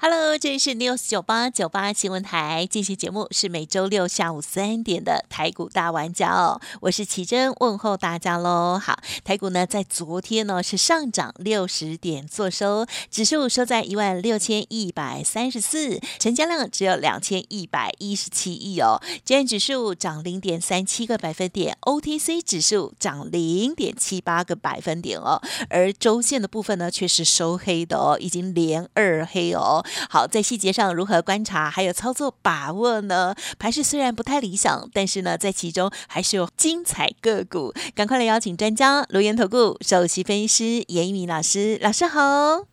Hello，这里是 News 九八九八新闻台，进行节目是每周六下午三点的台股大玩家哦，我是奇珍，问候大家喽。好，台股呢在昨天呢是上涨六十点做收，指数收在一万六千一百三十四，成交量只有两千一百一十七亿哦。今天指数涨零点三七个百分点，OTC 指数涨零点七八个百分点哦，而周线的部分呢却是收黑的哦，已经连二黑哦。好，在细节上如何观察，还有操作把握呢？盘势虽然不太理想，但是呢，在其中还是有精彩个股。赶快来邀请专家，留言投顾首席分析师严一鸣老师，老师好。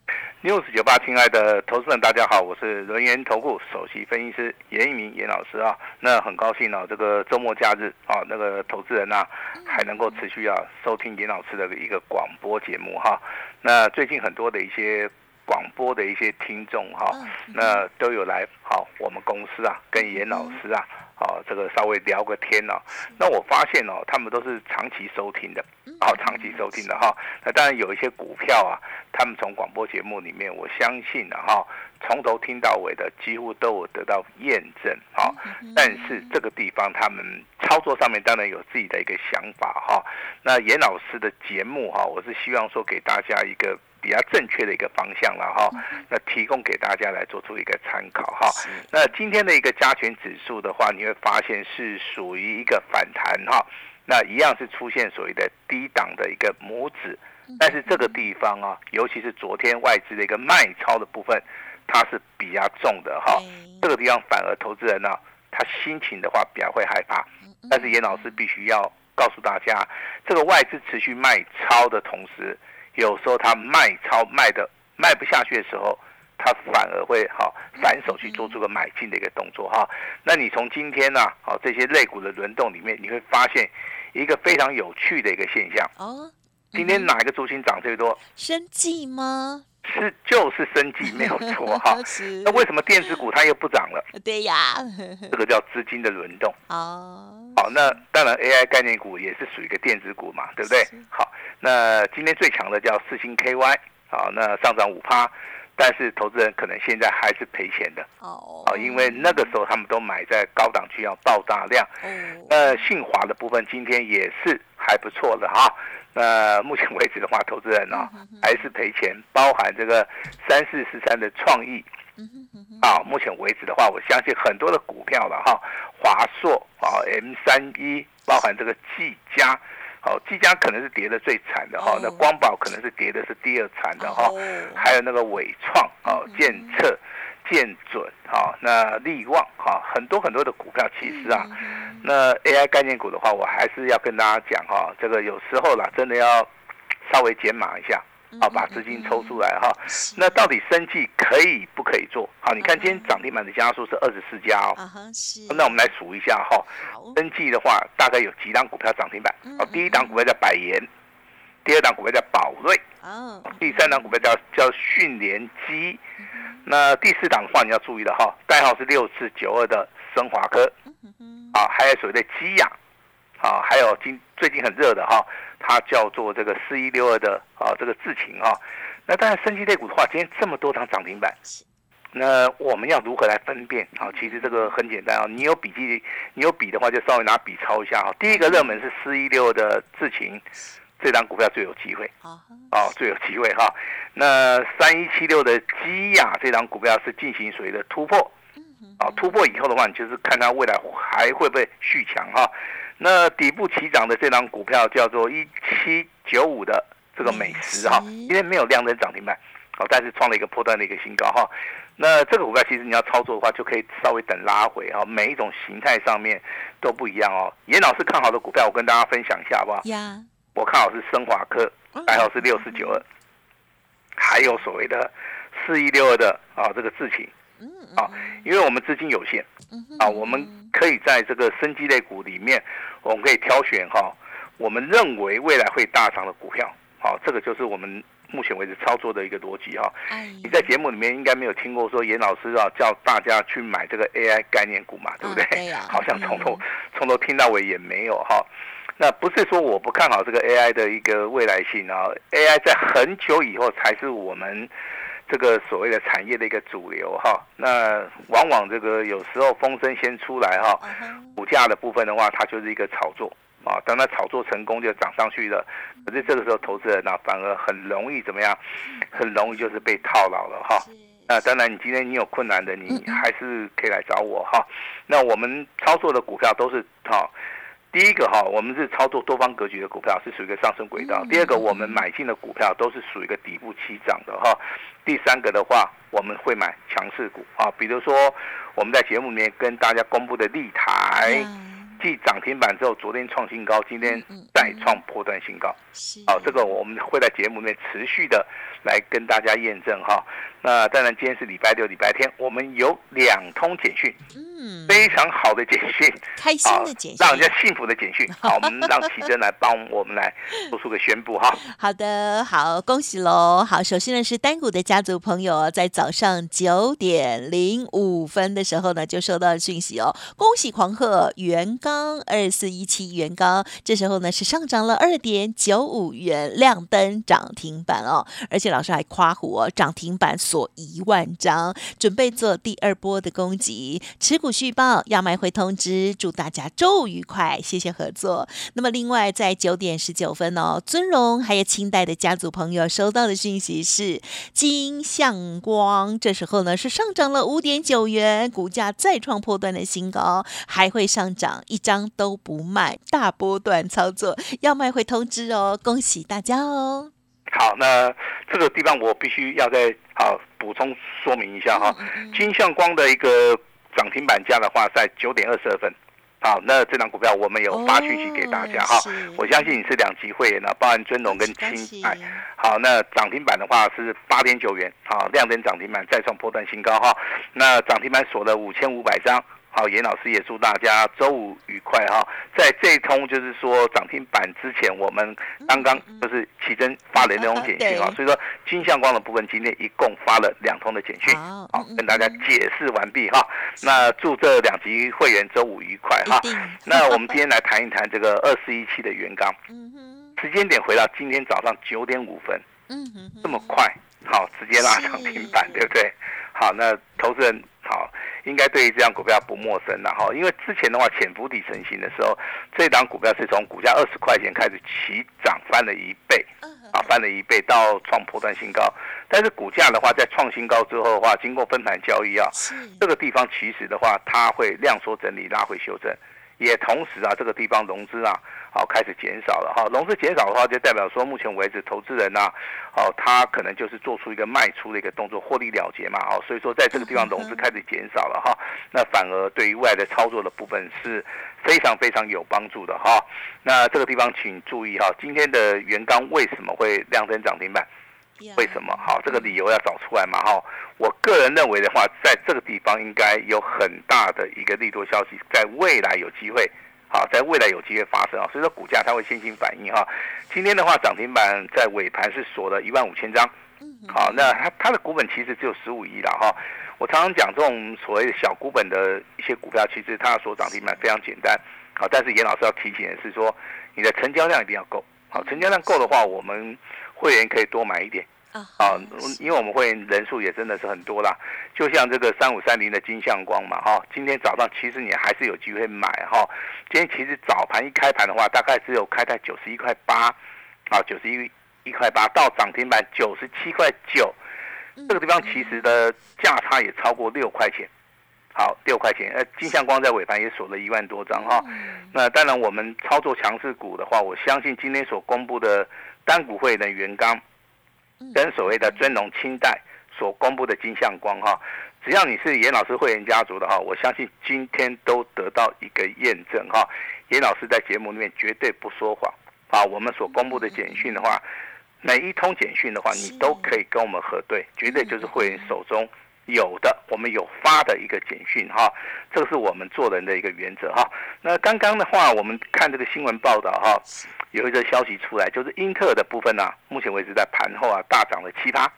news 九八，亲爱的投资人，大家好，我是轮源投顾首席分析师严一鸣严老师啊。那很高兴啊，这个周末假日啊，那个投资人啊、还能够持续啊收听严老师的一个广播节目哈。那最近很多的一些广播的一些听众哈，那都有来好我们公司啊，跟严老师啊，好这个稍微聊个天哦。那我发现哦，他们都是长期收听的，好长期收听的哈。那当然有一些股票啊，他们从广播节目里面，我相信啊哈，从头听到尾的几乎都有得到验证哈。但是这个地方他们操作上面当然有自己的一个想法哈。那严老师的节目哈，我是希望说给大家一个。比较正确的一个方向了哈，那提供给大家来做出一个参考哈。那今天的一个加权指数的话，你会发现是属于一个反弹哈，那一样是出现所谓的低档的一个拇指，但是这个地方啊，尤其是昨天外资的一个卖超的部分，它是比较重的哈。这个地方反而投资人呢、他心情的话比较会害怕，但是严老师必须要告诉大家，这个外资持续卖超的同时。有时候他卖超卖的卖不下去的时候，他反而会好反手去做出个买进的一个动作哈。那你从今天呢、啊，好这些类股的轮动里面，你会发现一个非常有趣的一个现象。哦，今天哪一个族群涨最多？生计吗？是就是生计 没有错哈。那为什么电子股它又不涨了？对呀。这个叫资金的轮动。哦，好，那当然 AI 概念股也是属于一个电子股嘛，对不对？好，那今天最强的叫四星 KY，好，那上涨五趴，但是投资人可能现在还是赔钱的，哦，啊，因为那个时候他们都买在高档区要爆大量。哦，那信华的部分今天也是还不错的哈。那目前为止的话，投资人呢、还是赔钱，包含这个三四十三的创意。啊，目前为止的话，我相信很多的股票了哈，华硕啊，M 三一，包含这个技嘉，好、技嘉可能是跌的最惨的哈，哦。那光宝可能是跌的是第二惨的哈，哦。还有那个伟创哦，建策、建准哈，那力旺哈，很多很多的股票其实啊，那 AI 概念股的话，我还是要跟大家讲哈，这个有时候啦，真的要稍微减码一下。好，把资金抽出来哈。那到底生计可以不可以做？好，你看今天涨停板的家数是二十四家哦。那我们来数一下哈，好，生计的话大概有几档股票涨停板？哦，第一档股票叫百元，第二档股票叫宝瑞，哦，第三档股票叫叫迅联机，那第四档的话你要注意的哈，代号是六四九二的升华科，啊，还有所谓的基亚，啊，还有今最近很热的哈，它叫做这个四一六二的啊这个智勤啊，那当然升级类股的话，今天这么多档涨停板。那我们要如何来分辨？啊，其实这个很简单啊。你有笔记，你有笔的话，就稍微拿笔抄一下啊。第一个热门是四一六的智勤，这张股票最有机会。好，哦，最有机会哈。那三一七六的基亚这张股票是进行所谓的突破，啊，突破以后的话，你就是看它未来还会不会续强哈。那底部起涨的这张股票叫做一七九五的这个美食哈，因为没有量增涨停板，哦，但是创了一个破断的一个新高哈。那这个股票其实你要操作的话，就可以稍微等拉回哈，每一种形态上面都不一样哦。严老师看好的股票，我跟大家分享一下好不好？呀，我看好是升华科，代号是六四九二，还有所谓的四一六二的啊这个智勤啊，因为我们资金有限啊，我们可以在这个生机类股里面，我们可以挑选哈，我们认为未来会大涨的股票，好，这个就是我们目前为止操作的一个逻辑哈。你在节目里面应该没有听过说严老师啊叫大家去买这个 AI 概念股嘛，对不对？对呀。好像从头从头听到尾也没有哈。那不是说我不看好这个 AI 的一个未来性啊，AI 在很久以后才是我们这个所谓的产业的一个主流哈。那往往这个有时候风声先出来哈，股价的部分的话，它就是一个炒作啊。当它炒作成功就涨上去了，可是这个时候投资人呢反而很容易怎么样？很容易就是被套牢了哈。那当然，你今天你有困难的，你 还是可以来找我哈。那我们操作的股票都是哈。第一个哈，我们是操作多方格局的股票，是属于一个上升轨道。第二个，我们买进的股票都是属于一个底部起涨的哈。第三个的话，我们会买强势股啊，比如说我们在节目里面跟大家公布的立台。继涨停板之后，昨天创新高，今天再创破断新高。好，这个我们会在节目里面持续的来跟大家验证哈。那当然，今天是礼拜六、礼拜天，我们有两通简讯，嗯，非常好的简讯，开心的简讯，让人家幸福的简讯。好，我们让奇珍来帮我们来做出个宣布哈。好的，好，恭喜喽。好，首先呢是单股的家族朋友，在早上九点零五分的时候呢，就收到讯息哦，恭喜狂贺元。刚二四一七元刚，这时候呢是上涨了二点九五元，亮灯涨停板哦，而且老师还夸虎哦，涨停板做一万张，准备做第二波的攻击，持股续报要买回通知，祝大家周愉快，谢谢合作。那么另外在九点十九分哦，尊荣还有清代的家族朋友收到的讯息是金向光，这时候呢是上涨了五点九元，股价再创破断的新高，还会上涨。一张都不卖，大波段操作，要卖会通知哦，恭喜大家哦。好，那这个地方我必须要再好补充说明一下哈，金相光的一个涨停板价的话，在九点二十二分。好，那这张股票我们有发讯息给大家哈，我相信你是两级会员呢，包含尊龙跟青哎。好，那涨停板的话是八点九元，好，亮灯涨停板再创波段新高哈，那涨停板锁了五千五百张。好，严老师也祝大家周五愉快哈！在这一通就是说涨停板之前，我们刚刚就是奇珍发了那种简讯啊，所以说金相光的部分今天一共发了两通的简讯，好，跟大家解释完毕哈。那祝这两级会员周五愉快哈。那我们今天来谈一谈这个二四一七的元刚，时间点回到今天早上九点五分，嗯哼，这么快，好，直接拉涨停板，对不对？好，那投资人好。应该对于这张股票不陌生了哈，因为之前的话潜伏底成型的时候，这档股票是从股价二十块钱开始起涨，翻了一倍，啊，翻了一倍到创破断新高。但是股价的话，在创新高之后的话，经过分盘交易啊，这个地方其实的话，它会量缩整理，拉回修正。也同时啊，这个地方融资啊，好开始减少了哈。融资减少的话，就代表说目前为止投资人呐，哦，他可能就是做出一个卖出的一个动作，获利了结嘛，哦，所以说在这个地方融资开始减少了哈，那反而对于未来的操作的部分是非常非常有帮助的哈。那这个地方请注意哈，今天的元刚为什么会量增涨停板？为什么？好，这个理由要找出来嘛？哈，我个人认为的话，在这个地方应该有很大的一个利多消息，在未来有机会，好，在未来有机会发生啊。所以说股价它会先行反应哈。今天的话，涨停板在尾盘是锁了一万五千张，好，那它它的股本其实只有十五亿了哈。我常常讲这种所谓的小股本的一些股票，其实它锁涨停板非常简单，好，但是严老师要提醒的是说，你的成交量一定要够，好，成交量够的话，我们。会员可以多买一点啊，因为我们会员人数也真的是很多啦。就像这个三五三零的金相光嘛，哈，今天早上其实你还是有机会买哈。今天其实早盘一开盘的话，大概只有开在九十一块八，啊，九十一一块八到涨停板九十七块九，这个地方其实的价差也超过六块钱。好，六块钱。呃，金相光在尾盘也锁了一万多张哈。那当然，我们操作强势股的话，我相信今天所公布的。单股会的元刚，跟所谓的尊龙清代所公布的金相光哈，只要你是严老师会员家族的哈，我相信今天都得到一个验证哈。严老师在节目里面绝对不说谎啊，我们所公布的简讯的话，每一通简讯的话，你都可以跟我们核对，绝对就是会员手中有的，我们有发的一个简讯哈，这个是我们做人的一个原则哈。那刚刚的话，我们看这个新闻报道哈，有一个消息出来，就是英特尔的部分呢，目前为止在盘后啊大涨了七八，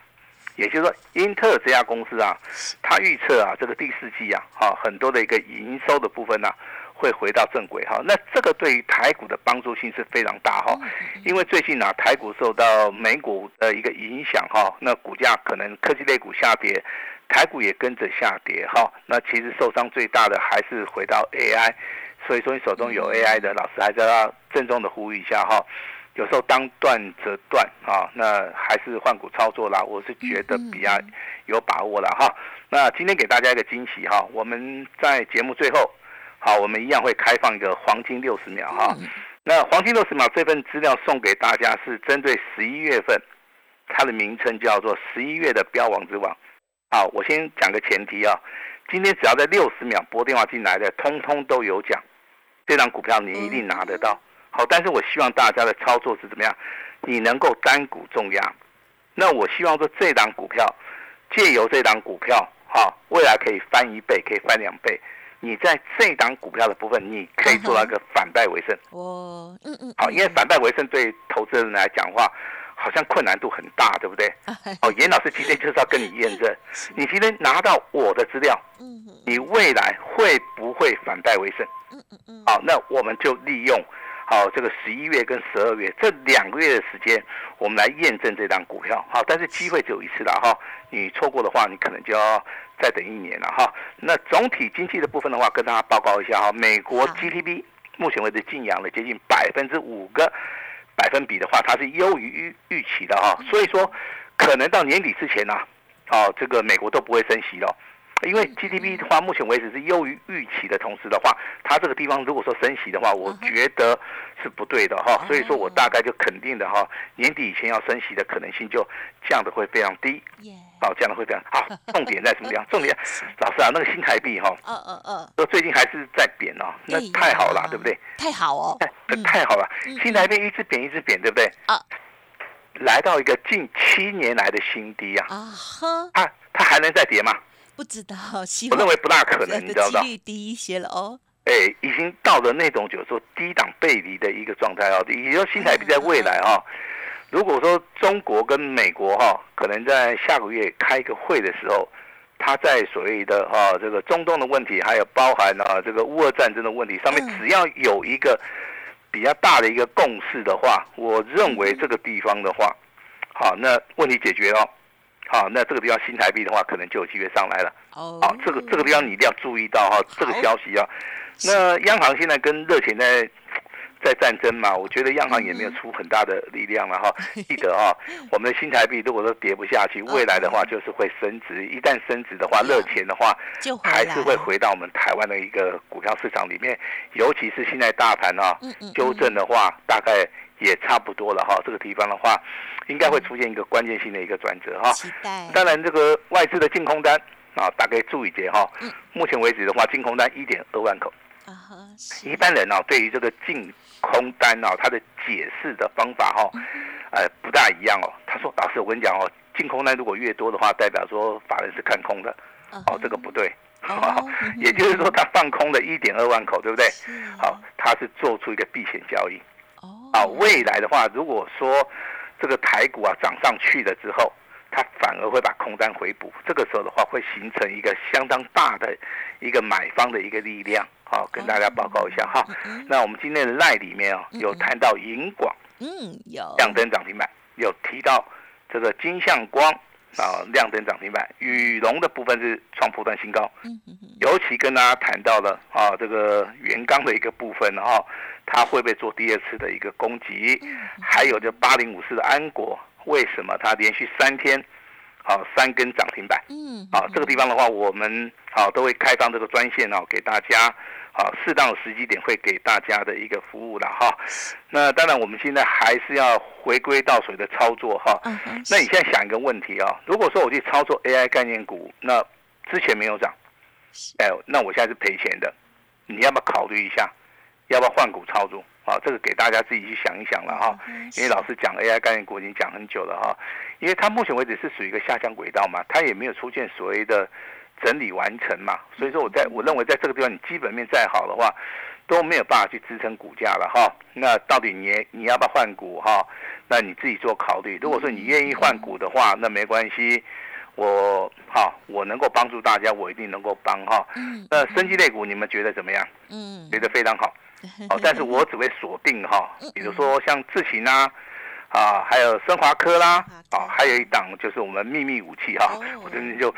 也就是说，英特尔这家公司啊，它预测啊，这个第四季啊，哈，很多的一个营收的部分呢。会回到正轨哈，那这个对于台股的帮助性是非常大哈，因为最近啊台股受到美股的一个影响哈，那股价可能科技类股下跌，台股也跟着下跌哈，那其实受伤最大的还是回到 AI，所以说你手中有 AI 的老师还是要郑重的呼吁一下哈，有时候当断则断啊，那还是换股操作啦，我是觉得比较有把握了哈，那今天给大家一个惊喜哈，我们在节目最后。好，我们一样会开放一个黄金六十秒哈。那黄金六十秒这份资料送给大家是针对十一月份，它的名称叫做十一月的标王之王。好，我先讲个前提啊，今天只要在六十秒拨电话进来的，通通都有奖，这张股票你一定拿得到。好，但是我希望大家的操作是怎么样？你能够单股重压。那我希望说这档股票，借由这档股票，哈，未来可以翻一倍，可以翻两倍。你在这档股票的部分，你可以做到一个反败为胜。哦，嗯嗯，好，因为反败为胜对投资人来讲话，好像困难度很大，对不对？哦，严老师今天就是要跟你验证，你今天拿到我的资料，嗯你未来会不会反败为胜？嗯嗯嗯，好，那我们就利用。好，这个十一月跟十二月这两个月的时间，我们来验证这张股票。好，但是机会只有一次了哈，你错过的话，你可能就要再等一年了哈。那总体经济的部分的话，跟大家报告一下哈，美国 GDP 目前为止净扬了接近百分之五个百分比的话，它是优于预预期的哈。所以说，可能到年底之前呢，哦，这个美国都不会升息了。因为 GDP 的话，目前为止是优于预期的同时的话，它这个地方如果说升息的话，我觉得是不对的哈。所以说我大概就肯定的哈，年底以前要升息的可能性就降的会非常低。好，降的会非常好。重点在什么地方？重点，老师啊，那个新台币哈，嗯嗯嗯，说最近还是在贬哦，那太好了，对不对？太好哦，太好了，新台币一直贬一直贬，对不对？啊，来到一个近七年来的新低啊。啊呵，它它还能再跌吗？不知道，我认为不大可能，你知道吗？几率低一些了哦。哎，已经到了那种就是说低档背离的一个状态哦。也就新台币在未来哈，如果说中国跟美国哈，可能在下个月开一个会的时候，他在所谓的哈这个中东的问题，还有包含啊这个乌俄战争的问题上面，只要有一个比较大的一个共识的话，我认为这个地方的话，好，那问题解决了。好，那这个地方新台币的话，可能就有机会上来了。哦，好，这个这个地方你一定要注意到哈，这个消息啊。那央行现在跟热钱在在战争嘛，我觉得央行也没有出很大的力量了哈。记得啊，我们的新台币如果说跌不下去，未来的话就是会升值。一旦升值的话，热钱的话还是会回到我们台湾的一个股票市场里面。尤其是现在大盘啊，纠正的话，大概也差不多了哈。这个地方的话。应该会出现一个关键性的一个转折哈，当然这个外资的净空单啊，大概注意点哈。目前为止的话，净空单一点二万口。啊一般人哦，对于这个净空单哦，他的解释的方法哈，呃，不大一样哦。他说：“老师，我跟你讲哦，净空单如果越多的话，代表说法人是看空的。哦，这个不对。也就是说，他放空了一点二万口，对不对？好，他是做出一个避险交易。哦。啊，未来的话，如果说。这个台股啊涨上去了之后，它反而会把空单回补，这个时候的话会形成一个相当大的一个买方的一个力量，好跟大家报告一下哈。那我们今天的赖里面哦有谈到银广，嗯，有。亮灯涨停板，有提到这个金相光啊亮灯涨停板，羽绒的部分是创破断新高，嗯嗯嗯，尤其跟大家谈到了啊这个原钢的一个部分哈。它会不会做第二次的一个攻击？还有这八零五四的安国，为什么它连续三天，好三根涨停板？嗯，啊，这个地方的话，我们好都会开放这个专线哦，给大家好适当的时机点会给大家的一个服务了哈。那当然，我们现在还是要回归到水的操作哈。那你现在想一个问题啊，如果说我去操作 AI 概念股，那之前没有涨，哎，那我现在是赔钱的，你要不要考虑一下？要不要换股操作？啊，这个给大家自己去想一想了哈。因为老师讲 AI 概念股已经讲很久了哈，因为它目前为止是属于一个下降轨道嘛，它也没有出现所谓的整理完成嘛，所以说我在我认为在这个地方你基本面再好的话，都没有办法去支撑股价了哈。那到底你你要不要换股哈？那你自己做考虑。如果说你愿意换股的话，那没关系。我好，我能够帮助大家，我一定能够帮哈。那升级类股你们觉得怎么样？嗯，觉得非常好。哦，但是我只会锁定哈，比如说像智勤啊，啊，还有升华科啦，啊，还有一档就是我们秘密武器哈，我这边就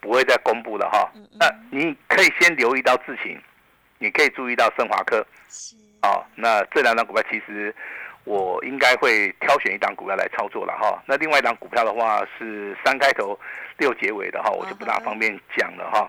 不会再公布了哈。那你可以先留意到智勤，你可以注意到升华科。是。哦，那这两档股票其实。我应该会挑选一档股票来操作了哈。那另外一档股票的话是三开头六结尾的哈，我就不大方便讲了哈。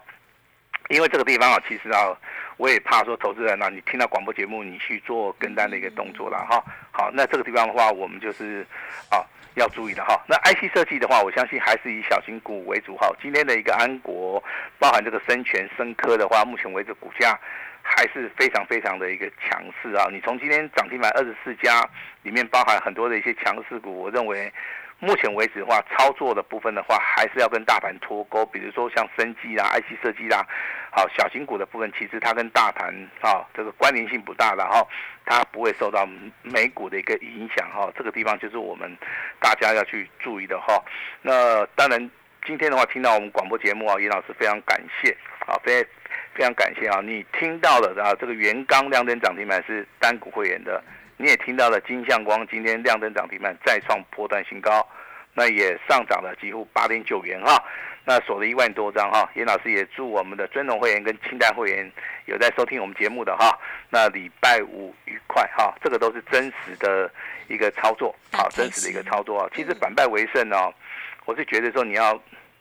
因为这个地方啊，其实啊，我也怕说投资人啊，你听到广播节目你去做跟单的一个动作了哈。好，那这个地方的话，我们就是啊要注意的哈。那 IC 设计的话，我相信还是以小型股为主哈。今天的一个安国，包含这个生全、生科的话，目前为止股价。还是非常非常的一个强势啊！你从今天涨停板二十四家里面包含很多的一些强势股，我认为目前为止的话，操作的部分的话，还是要跟大盘脱钩。比如说像生技啦、IC 设计啦，好小型股的部分，其实它跟大盘啊这个关联性不大的哈，它不会受到美股的一个影响哈。这个地方就是我们大家要去注意的哈。那当然今天的话，听到我们广播节目啊，严老师非常感谢啊，非。非常感谢啊！你听到了啊，这个元刚亮灯涨停板是单股会员的，你也听到了金相光今天亮灯涨停板再创破断新高，那也上涨了几乎八点九元哈，那锁了一万多张哈。严老师也祝我们的尊龙会员跟清代会员有在收听我们节目的哈，那礼拜五愉快哈，这个都是真实的一个操作，好，真实的一个操作啊。其实反败为胜呢，我是觉得说你要。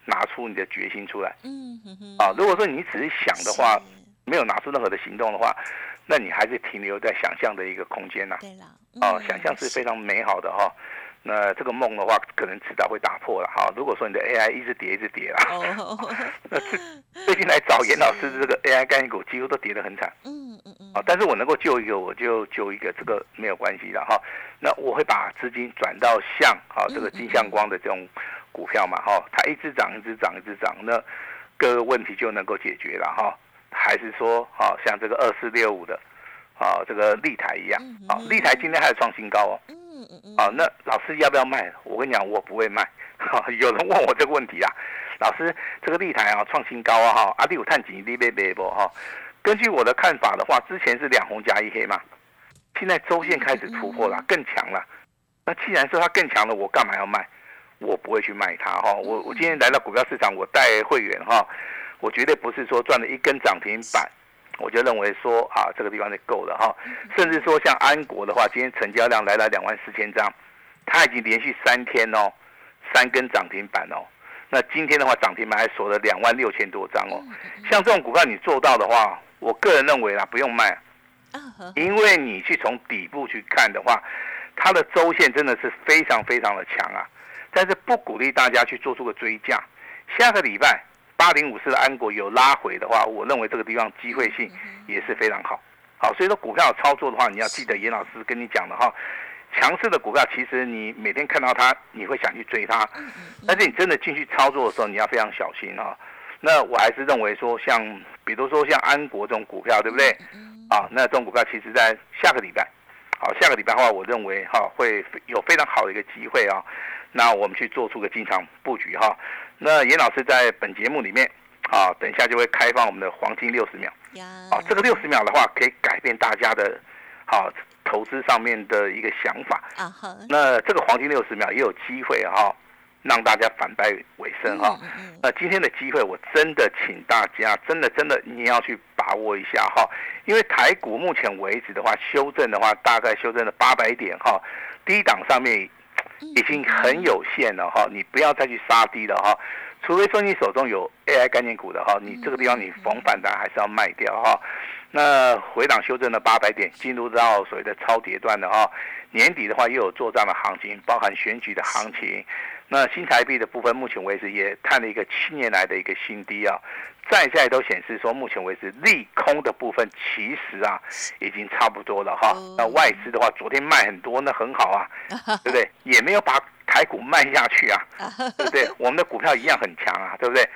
拿出你的决心出来，嗯哼哼，啊，如果说你只是想的话，没有拿出任何的行动的话，那你还是停留在想象的一个空间呐。对了，哦，想象是非常美好的哈。那这个梦的话，可能迟早会打破了哈。如果说你的 AI 一直跌，一直跌啦，那最近来找严老师的这个 AI 概念股，几乎都跌得很惨。嗯嗯嗯。啊，但是我能够救一个，我就救一个，这个没有关系的哈。那我会把资金转到像啊这个金相光的这种。股票嘛，哈，它一直涨，一直涨，一直涨，那各个问题就能够解决了，哈。还是说，啊，像这个二四六五的，啊，这个立台一样，啊，立台今天还有创新高哦，嗯嗯嗯，啊，那老师要不要卖？我跟你讲，我不会卖。哈，有人问我这个问题啊，老师，这个立台啊创新高啊，哈，阿弟有探底，你别别不哈。根据我的看法的话，之前是两红加一黑嘛，现在周线开始突破了，更强了。那既然说它更强了，我干嘛要卖？我不会去卖它哈，我我今天来到股票市场，我带会员哈，我绝对不是说赚了一根涨停板，我就认为说啊这个地方就够了哈，甚至说像安国的话，今天成交量来了两万四千张，它已经连续三天哦，三根涨停板哦，那今天的话涨停板还锁了两万六千多张哦，像这种股票你做到的话，我个人认为啦不用卖，因为你去从底部去看的话，它的周线真的是非常非常的强啊。但是不鼓励大家去做出个追价。下个礼拜八零五四的安国有拉回的话，我认为这个地方机会性也是非常好。好，所以说股票操作的话，你要记得严老师跟你讲的哈，强势的股票其实你每天看到它，你会想去追它。但是你真的进去操作的时候，你要非常小心哈。那我还是认为说，像比如说像安国这种股票，对不对？啊，那这种股票其实在下个礼拜，好，下个礼拜的话，我认为哈会有非常好的一个机会啊。那我们去做出个进场布局哈。那严老师在本节目里面啊，等一下就会开放我们的黄金六十秒。啊，这个六十秒的话，可以改变大家的，好投资上面的一个想法。啊那这个黄金六十秒也有机会哈，让大家反败为胜哈。那今天的机会，我真的请大家，真的真的你要去把握一下哈。因为台股目前为止的话，修正的话，大概修正了八百点哈。低档上面。已经很有限了哈，你不要再去杀低了哈，除非说你手中有 AI 概念股的哈，你这个地方你逢反弹还是要卖掉哈。那回档修正了八百点，进入到所谓的超跌段的哈，年底的话又有做账的行情，包含选举的行情，那新台币的部分，目前为止也探了一个七年来的一个新低啊。在在都显示说，目前为止利空的部分其实啊已经差不多了哈。那外资的话，昨天卖很多，那很好啊，对不对？也没有把台股卖下去啊，对不对？我们的股票一样很强啊，对不对？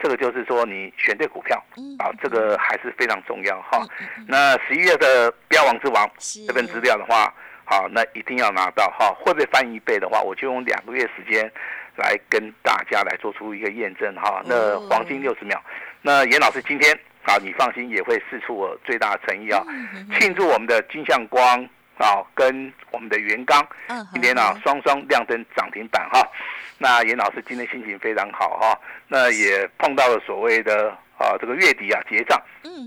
这个就是说你选对股票啊，这个还是非常重要哈。那十一月的标王之王这份资料的话，好，那一定要拿到哈。会不会翻一倍的话，我就用两个月时间来跟大家来做出一个验证哈。那黄金六十秒。那严老师今天啊，你放心也会试出我最大的诚意啊，庆祝我们的金相光啊跟我们的元刚今天啊双双亮灯涨停板哈。那严老师今天心情非常好哈，那也碰到了所谓的啊这个月底啊结账，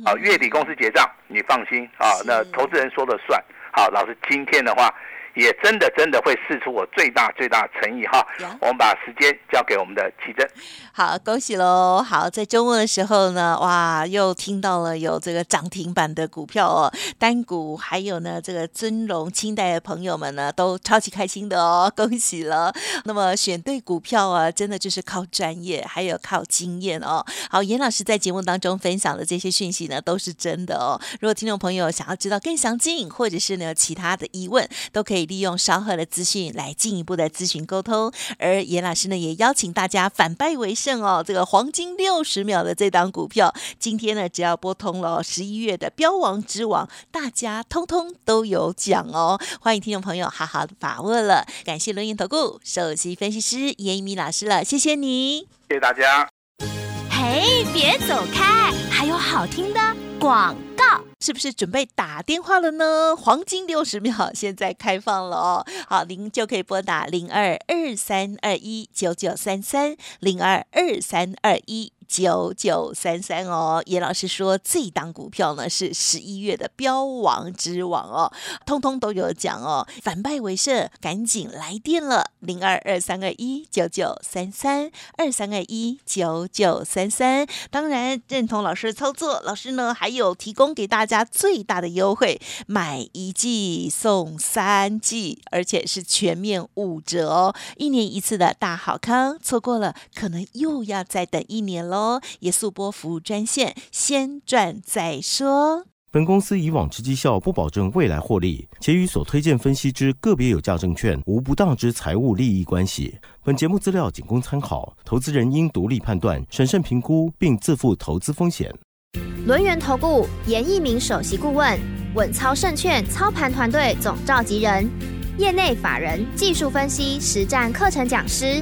啊月底公司结账，你放心啊，那投资人说了算。好，老师今天的话。也真的真的会试出我最大最大诚意哈！我们把时间交给我们的奇珍。好，恭喜喽！好，在周末的时候呢，哇，又听到了有这个涨停板的股票哦，单股还有呢这个尊荣清代的朋友们呢，都超级开心的哦，恭喜了！那么选对股票啊，真的就是靠专业，还有靠经验哦。好，严老师在节目当中分享的这些讯息呢，都是真的哦。如果听众朋友想要知道更详尽，或者是呢其他的疑问，都可以。利用稍后的资讯来进一步的咨询沟通，而严老师呢也邀请大家反败为胜哦。这个黄金六十秒的这档股票，今天呢只要拨通了十一月的标王之王，大家通通都有奖哦。欢迎听众朋友好好的把握了。感谢轮盈投顾首席分析师严一鸣老师了，谢谢你，谢谢大家。嘿，别走开，还有好听的广。是不是准备打电话了呢？黄金六十秒现在开放了哦，好，您就可以拨打零二二三二一九九三三零二二三二一。九九三三哦，叶老师说这档股票呢是十一月的标王之王哦，通通都有奖哦，反败为胜，赶紧来电了，零二二三二一九九三三二三二一九九三三。当然认同老师的操作，老师呢还有提供给大家最大的优惠，买一季送三季，而且是全面五折哦，一年一次的大好康，错过了可能又要再等一年喽。也速播服务专线，先赚再说。本公司以往之绩效不保证未来获利，且与所推荐分析之个别有价证券无不当之财务利益关系。本节目资料仅供参考，投资人应独立判断、审慎评估，并自负投资风险。轮源投顾严一鸣首席顾问，稳操胜券操盘团队总召集人，业内法人技术分析实战课程讲师。